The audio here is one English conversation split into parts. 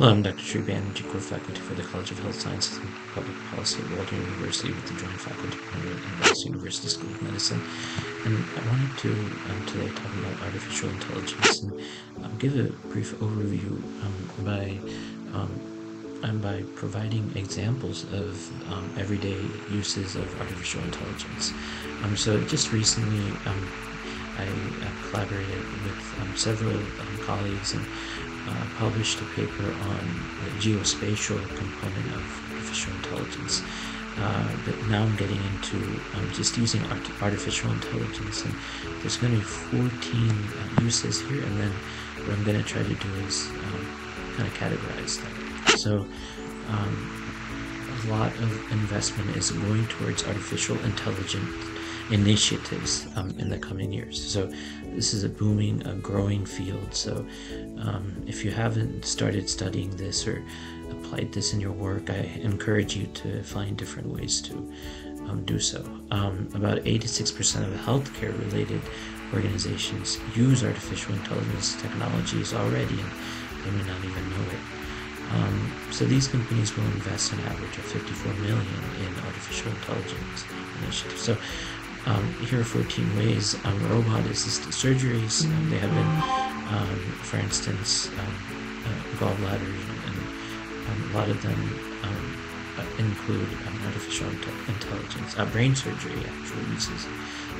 Hello, I'm Dr. Sri Banerjee, core faculty for the College of Health Sciences and Public Policy at Walden University with the joint faculty at Rice University School of Medicine. And I wanted to um, today talk about artificial intelligence and um, give a brief overview um, by um, and by providing examples of um, everyday uses of artificial intelligence. Um, so just recently, um, I uh, collaborated with um, several um, colleagues and uh, published a paper on the geospatial component of artificial intelligence. Uh, but now I'm getting into um, just using art- artificial intelligence, and there's going to be 14 uh, uses here, and then what I'm going to try to do is um, kind of categorize them. So, um, a lot of investment is going towards artificial intelligence initiatives um, in the coming years. So this is a booming, a growing field. So um, if you haven't started studying this or applied this in your work, I encourage you to find different ways to um, do so. Um, about 86% of healthcare related organizations use artificial intelligence technologies already, and they may not even know it. Um, so these companies will invest an average of 54 million in artificial intelligence initiatives. So um, here are 14 ways um, robot assisted surgeries. Um, they have been, um, for instance, um, uh, gallbladder, and um, a lot of them include artificial intelligence, uh, brain surgery, actual uses,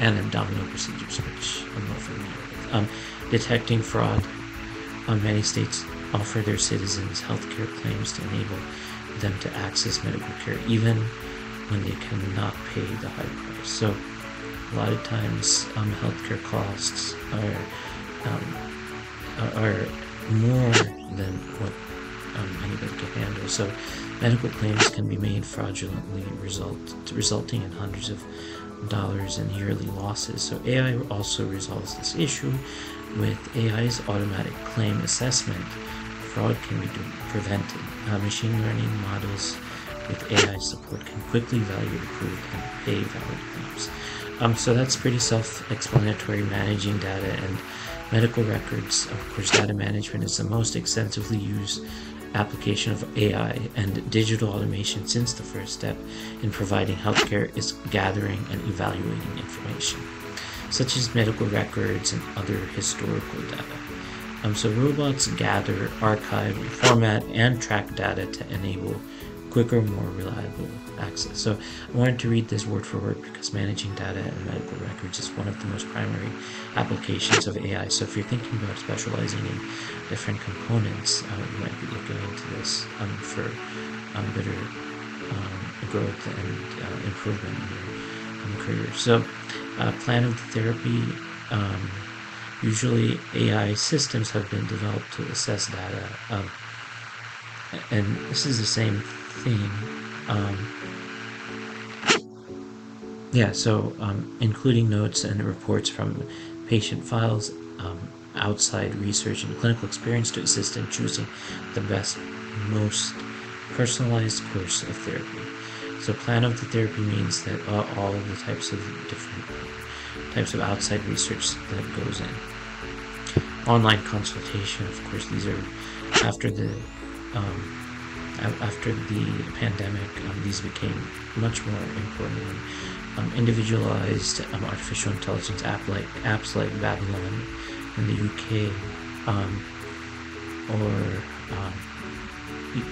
and abdominal procedures, which I'm not familiar with. detecting fraud. many states offer their citizens healthcare claims to enable them to access medical care even when they cannot pay the high price. So a lot of times um, healthcare costs are um, are more than what um, anybody can handle. So medical claims can be made fraudulently, result resulting in hundreds of dollars in yearly losses. So AI also resolves this issue with AI's automatic claim assessment. Fraud can be prevented. Uh, machine learning models with AI support can quickly value, approve, and pay valid claims. Um, so that's pretty self-explanatory, managing data and medical records. Of course, data management is the most extensively used application of AI and digital automation since the first step in providing healthcare is gathering and evaluating information, such as medical records and other historical data. Um, so robots gather, archive, format, and track data to enable quicker, more reliable access. So I wanted to read this word for word because managing data and medical records is one of the most primary applications of AI. So if you're thinking about specializing in different components, uh, you might be looking into this um, for um, better um, growth and uh, improvement in your um, career. So uh, plan of the therapy. Um, usually AI systems have been developed to assess data and this is the same theme. Um, yeah, so um, including notes and reports from patient files, um, outside research, and clinical experience to assist in choosing the best, most personalized course of therapy. So, plan of the therapy means that uh, all of the types of different types of outside research that goes in. Online consultation, of course, these are after the um, after the pandemic, um, these became much more important. Um, individualized um, artificial intelligence app like apps like Babylon in the UK, um, or um,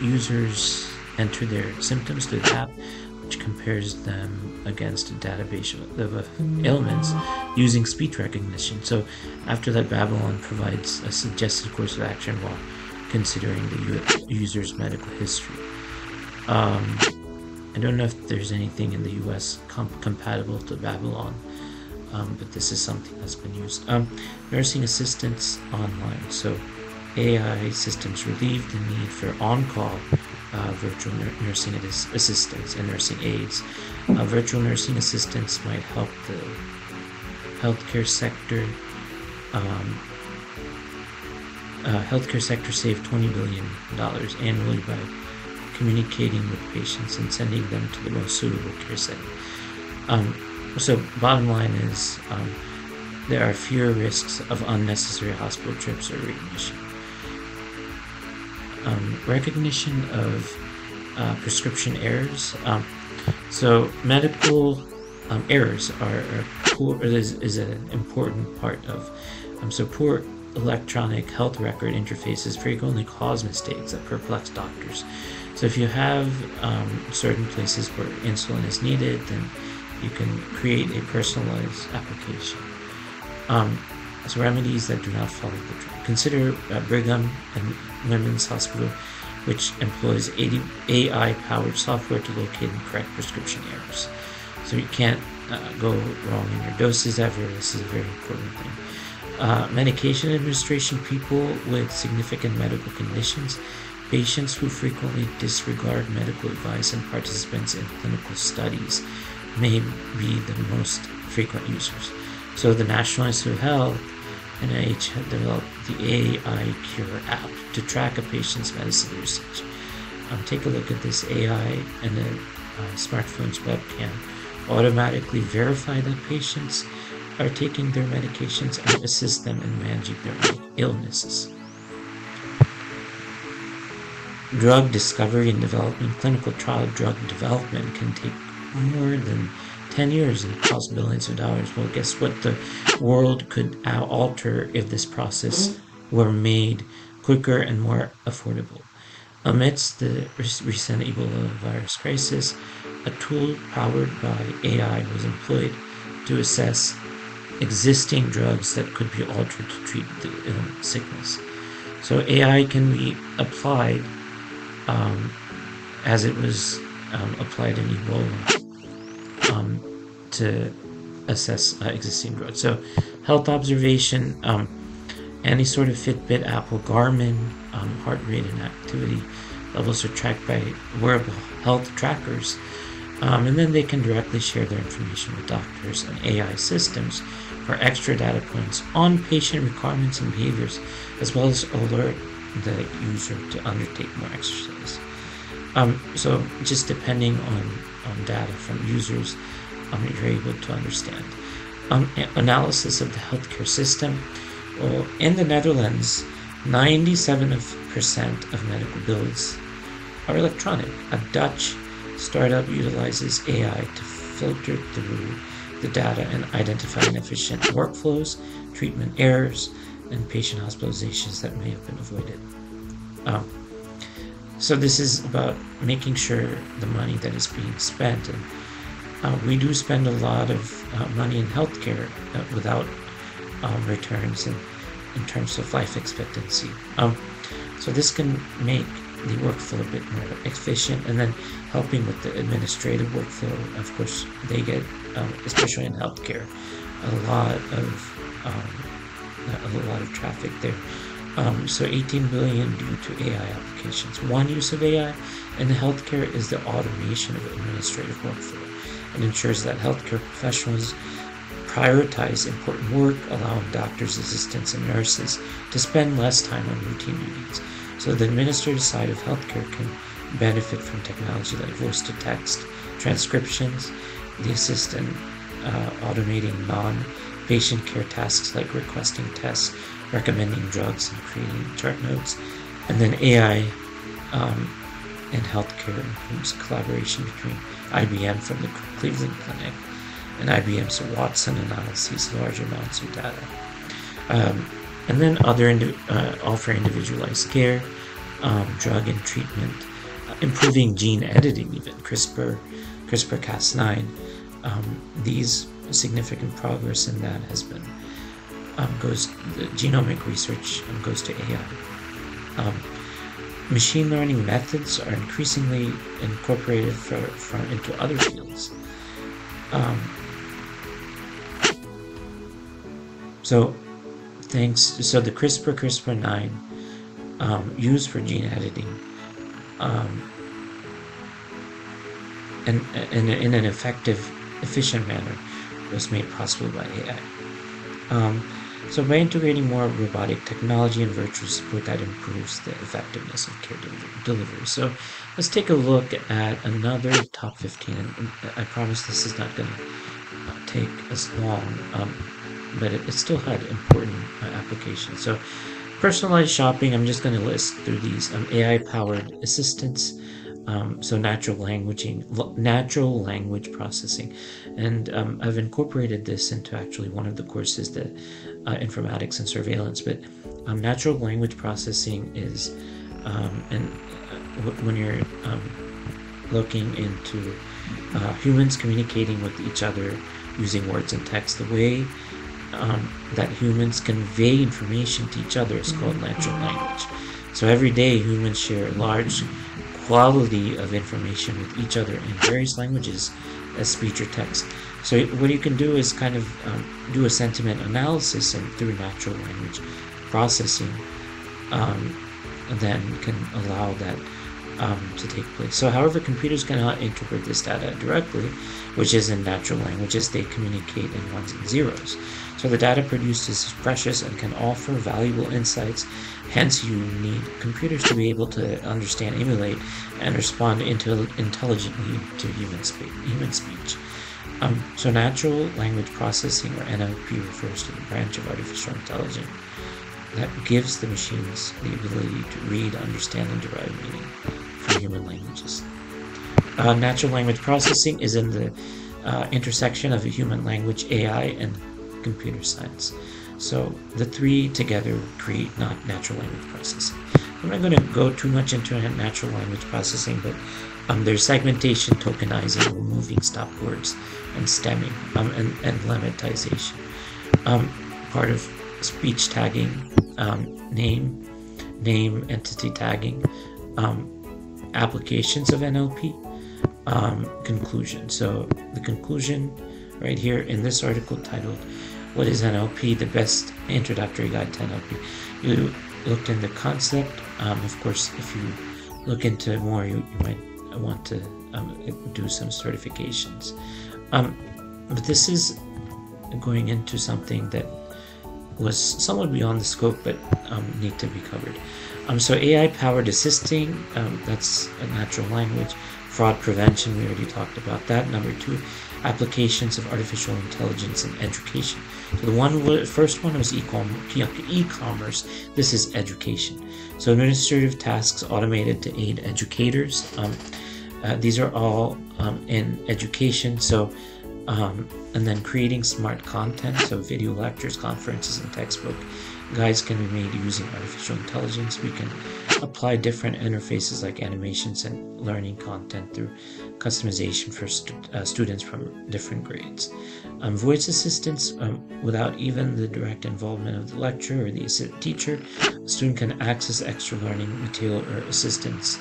users enter their symptoms to the app, which compares them against a database of ailments using speech recognition. So after that, Babylon provides a suggested course of action while considering the user's medical history. Um, I don't know if there's anything in the US comp- compatible to Babylon, um, but this is something that's been used. Um, nursing assistance online. So AI systems relieve the need for on call uh, virtual nursing assistants and nursing aides. Uh, virtual nursing assistants might help the healthcare sector um, uh, healthcare sector save $20 billion annually by communicating with patients and sending them to the most suitable care setting. Um, so, bottom line is um, there are fewer risks of unnecessary hospital trips or readmission. um, recognition of uh, prescription errors. Um, so medical um, errors are, are poor is, is an important part of um, so poor electronic health record interfaces frequently cause mistakes that perplex doctors. So if you have um, certain places where insulin is needed, then you can create a personalized application. Um, so remedies that do not follow the drug. Consider uh, Brigham and Women's Hospital, which employs AI-powered software to locate and correct prescription errors. So you can't uh, go wrong in your doses ever. This is a very important thing. Uh, medication administration, people with significant medical conditions, patients who frequently disregard medical advice, and participants in clinical studies may be the most frequent users. So the National Institute of Health NIH developed the AI Cure app to track a patient's medicine usage. Um, take a look at this AI and the uh, smartphone's webcam automatically verify that patients are taking their medications and assist them in managing their illnesses. Drug discovery and development, clinical trial drug development can take more than 10 years and cost billions of dollars. Well, guess what? The world could alter if this process were made quicker and more affordable. Amidst the recent Ebola virus crisis, a tool powered by AI was employed to assess existing drugs that could be altered to treat the uh, sickness. So AI can be applied um, as it was um, applied in Ebola um, to assess uh, existing drugs. So health observation, um, any sort of Fitbit, Apple, Garmin, um, heart rate and activity levels are tracked by wearable health trackers. Um, and then they can directly share their information with doctors and AI systems for extra data points on patient requirements and behaviors, as well as alert the user to undertake more exercise. Um, so just depending on, on data from users, um, you're able to understand. Um, analysis of the healthcare system. Well, in the Netherlands, 97% of medical bills are electronic. A Dutch startup utilizes AI to filter through the data and identify inefficient workflows, treatment errors, and patient hospitalizations that may have been avoided. Um, so this is about making sure the money that is being spent, and uh, we do spend a lot of uh, money in healthcare uh, without um, returns in, in terms of life expectancy. Um, so this can make the workflow a bit more efficient and then helping with the administrative workflow. Of course they get um, especially in healthcare a lot of um, a lot of traffic there. Um, so 18 billion due to AI applications. One use of AI in healthcare is the automation of administrative workflow. And ensures that healthcare professionals prioritize important work allowing doctors assistants and nurses to spend less time on routine duties so the administrative side of healthcare can benefit from technology like voice to text, transcriptions, the assistant uh, automating non-patient care tasks like requesting tests, recommending drugs, and creating chart notes. And then AI um, in healthcare includes collaboration between IBM from the Cleveland Clinic and IBM's Watson analyses large amounts of data. Um, and then other uh, offer individualized care, um, drug and treatment, uh, improving gene editing, even CRISPR, CRISPR-Cas9. Um, these significant progress in that has been um, goes genomic research um, goes to AI. Um, machine learning methods are increasingly incorporated for, for into other fields. Um, so thanks so the CRISPR CRISPR9 um, used for gene editing um, and, and in an effective, efficient manner was made possible by AI. Um, so by integrating more robotic technology and virtual support, that improves the effectiveness of care delivery. So let's take a look at another top 15. And I promise this is not going to take as long, um, but it, it, still had important uh, applications. So personalized shopping, I'm just going to list through these um, AI-powered assistants. Um, so natural languaging, natural language processing, and um, I've incorporated this into actually one of the courses that uh, informatics and surveillance. But um, natural language processing is, um, and uh, when you're um, looking into uh, humans communicating with each other using words and text, the way um, that humans convey information to each other is called natural language. So every day humans share a large quality of information with each other in various languages as speech or text. So what you can do is kind of um, do a sentiment analysis and through natural language processing um, then can allow that um, to take place. So however, computers cannot interpret this data directly, which is in natural languages, they communicate in ones and zeros. So the data produced is precious and can offer valuable insights. Hence, you need computers to be able to understand, emulate, and respond intelligently to human, spe- human speech. Um, so natural language processing, or NLP, refers to the branch of artificial intelligence that gives the machines the ability to read, understand, and derive meaning from human languages. Uh, natural language processing is in the uh, intersection of human language, AI, and computer science. So the three together create not natural language processing. I'm not going to go too much into natural language processing, but um, there's segmentation, tokenizing, removing stop words, and stemming, um, and, and lemmatization. Um, part of speech tagging, um, name, name entity tagging, um, applications of NLP, um, conclusion. So the conclusion right here in this article titled what is NLP, the best introductory guide to NLP. You looked into the concept. Um, of course, if you look into more, you, you might want to um, do some certifications. Um, but this is going into something that was somewhat beyond the scope, but um, need to be covered. Um, so AI-powered assisting, um, that's a natural language. Fraud prevention, we already talked about that. Number two, applications of artificial intelligence in education. So the one first one was e-commerce. This is education. So administrative tasks automated to aid educators. Um, uh, these are all um, in education. So um, and then creating smart content. So video lectures, conferences, and textbook guides can be made using artificial intelligence. We can apply different interfaces like animations and learning content through customization for stu uh, students from different grades. Um, voice assistance, um, without even the direct involvement of the lecturer or the teacher, a student can access extra learning material or assistance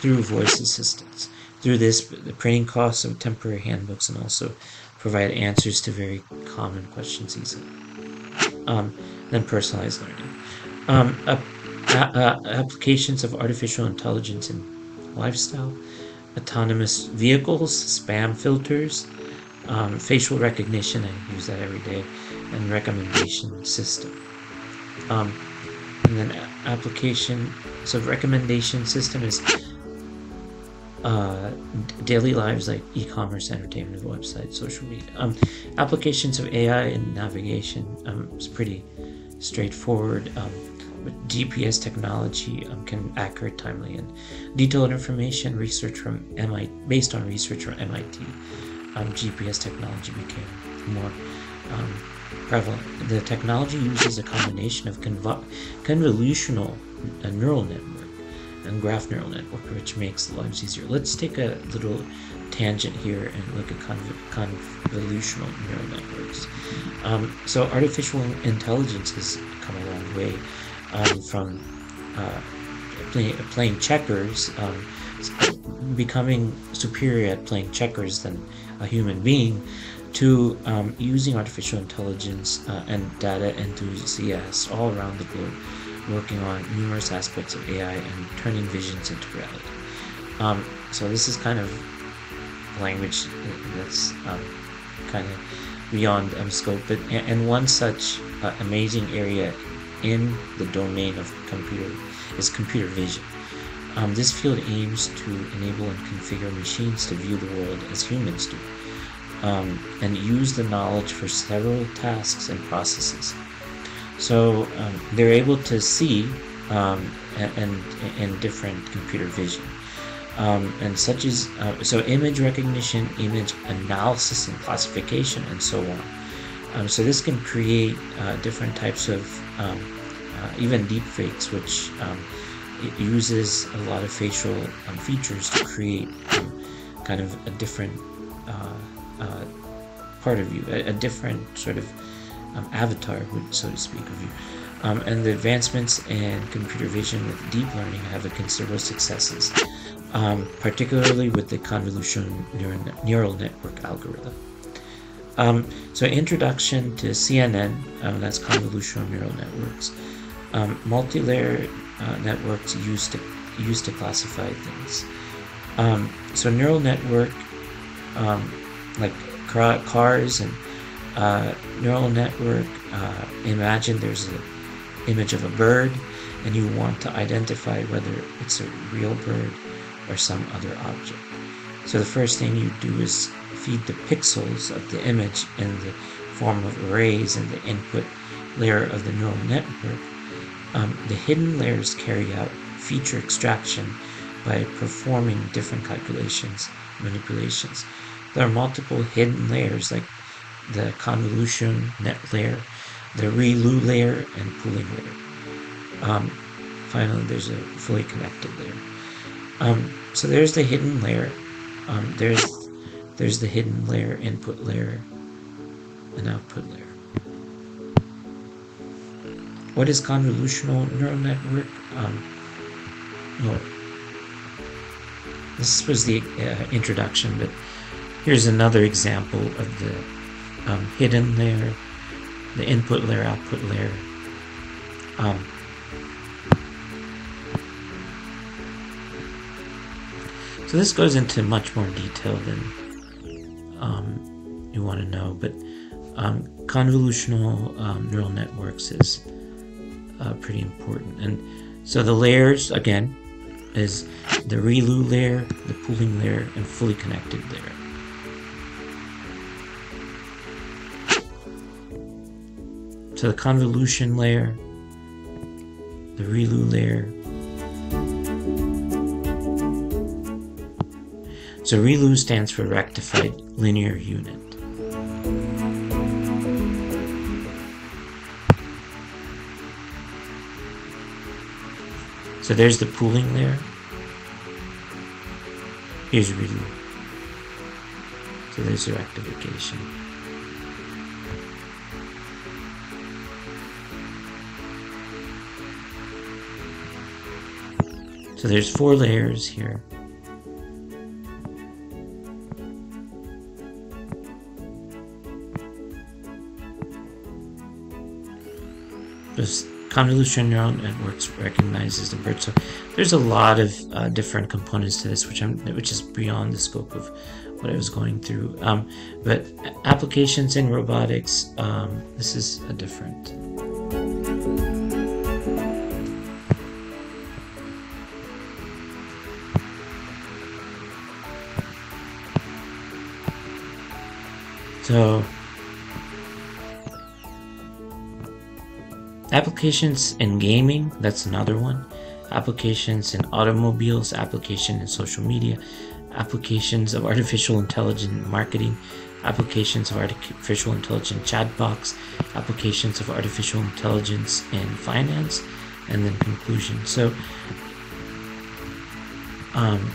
through voice assistance. Through this, the printing costs of temporary handbooks and also provide answers to very common questions easily. Um, then personalized learning. Um, uh, applications of artificial intelligence in lifestyle, autonomous vehicles, spam filters, um, facial recognition, I use that every day, and recommendation system. Um, and then application, so recommendation system is uh, daily lives like e-commerce, entertainment, websites, social media. Um, applications of AI in navigation um, is pretty straightforward. Um, but GPS technology um, can accurate, timely, and detailed information research from MIT based on research from MIT. Um, GPS technology became more um, prevalent. The technology uses a combination of convo- convolutional neural network and graph neural network, which makes lives easier. Let's take a little tangent here and look at conv- convolutional neural networks. Um, so artificial intelligence has come a long way um, from uh, play, playing checkers, um, becoming superior at playing checkers than a human being, to um, using artificial intelligence uh, and data enthusiasts all around the globe working on numerous aspects of AI and turning visions into reality. Um, so this is kind of language that's um, kind of beyond um, scope, but and one such uh, amazing area in the domain of computer is computer vision. Um, this field aims to enable and configure machines to view the world as humans do, um, and use the knowledge for several tasks and processes. So um, they're able to see um, and, in different computer vision. Um, and such as uh, so image recognition, image analysis and classification, and so on. Um, so this can create uh, different types of um, uh, even deep fakes, which um, it uses a lot of facial um, features to create um, kind of a different uh, uh, part of you, a, a different sort of avatar, so to speak, of you. And the advancements in computer vision with deep learning have a considerable successes, um, particularly with the convolutional neural, network algorithm. Um, so introduction to CNN, um, that's convolutional neural networks. Um, multi-layer uh, networks used to used to classify things. Um, so neural network, like cars and uh, neural network, uh, imagine there's an image of a bird and you want to identify whether it's a real bird or some other object. So the first thing you do is feed the pixels of the image in the form of arrays in the input layer of the neural network. Um, the hidden layers carry out feature extraction by performing different calculations, manipulations. There are multiple hidden layers like the convolution net layer the ReLU layer and pooling layer. Um, finally, there's a fully connected layer. Um, so there's the hidden layer. Um, there's there's the hidden layer, input layer, and output layer. What is convolutional neural network? Um, well, this was the uh, introduction, but here's another example of the um, hidden layer the input layer, output layer. Um, so this goes into much more detail than um, you want to know, but um, convolutional um, neural networks is uh, pretty important. And so the layers, again, is the ReLU layer, the pooling layer, and fully connected layer. to the convolution layer, the ReLU layer. So ReLU stands for Rectified Linear Unit. So there's the pooling layer. Here's ReLU. So there's the rectification. So there's four layers here. This convolutional neural networks recognizes the bird. So there's a lot of uh, different components to this, which I'm, which is beyond the scope of what I was going through. Um, but applications in robotics, um, this is a different. So applications in gaming, that's another one. Applications in automobiles, application in social media, applications of artificial intelligence marketing, applications of artificial intelligence chatbots, applications of artificial intelligence in finance, and then conclusion. So um,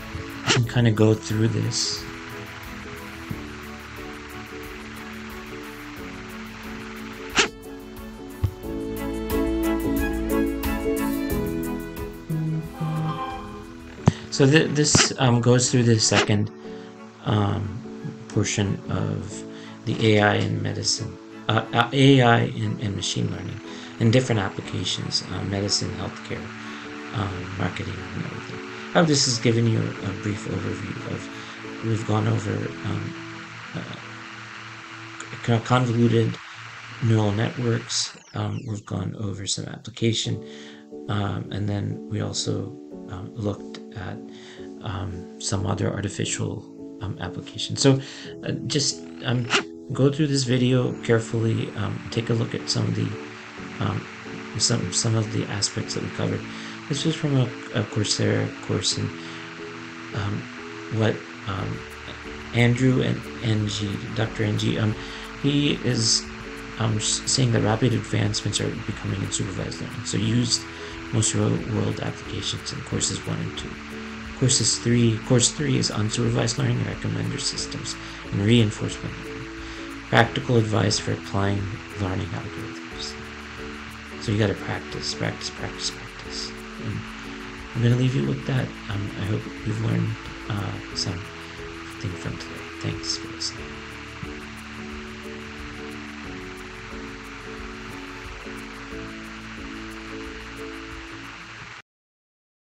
I can kind of go through this. So th this um, goes through the second um, portion of the AI in medicine, uh, uh AI in, machine learning, and different applications, uh, medicine, healthcare, um, marketing, and everything. I hope this has given you a, brief overview of, we've gone over um, uh, convoluted neural networks, um, we've gone over some application, um, and then we also looked at um, some other artificial um, application. So uh, just um, go through this video carefully, um, take a look at some of the um, some some of the aspects that we covered. This was from a, a Coursera course, and um, what Andrew and NG, Dr. NG, he is um, saying that rapid advancements are becoming in supervised learning. So use most real-world applications in courses one and two. Courses three, course three is unsupervised learning, recommender systems, and reinforcement learning. Practical advice for applying learning algorithms. So you got to practice, practice, practice, practice. And I'm going to leave you with that. Um, I hope you've learned uh, something from today. Thanks for listening.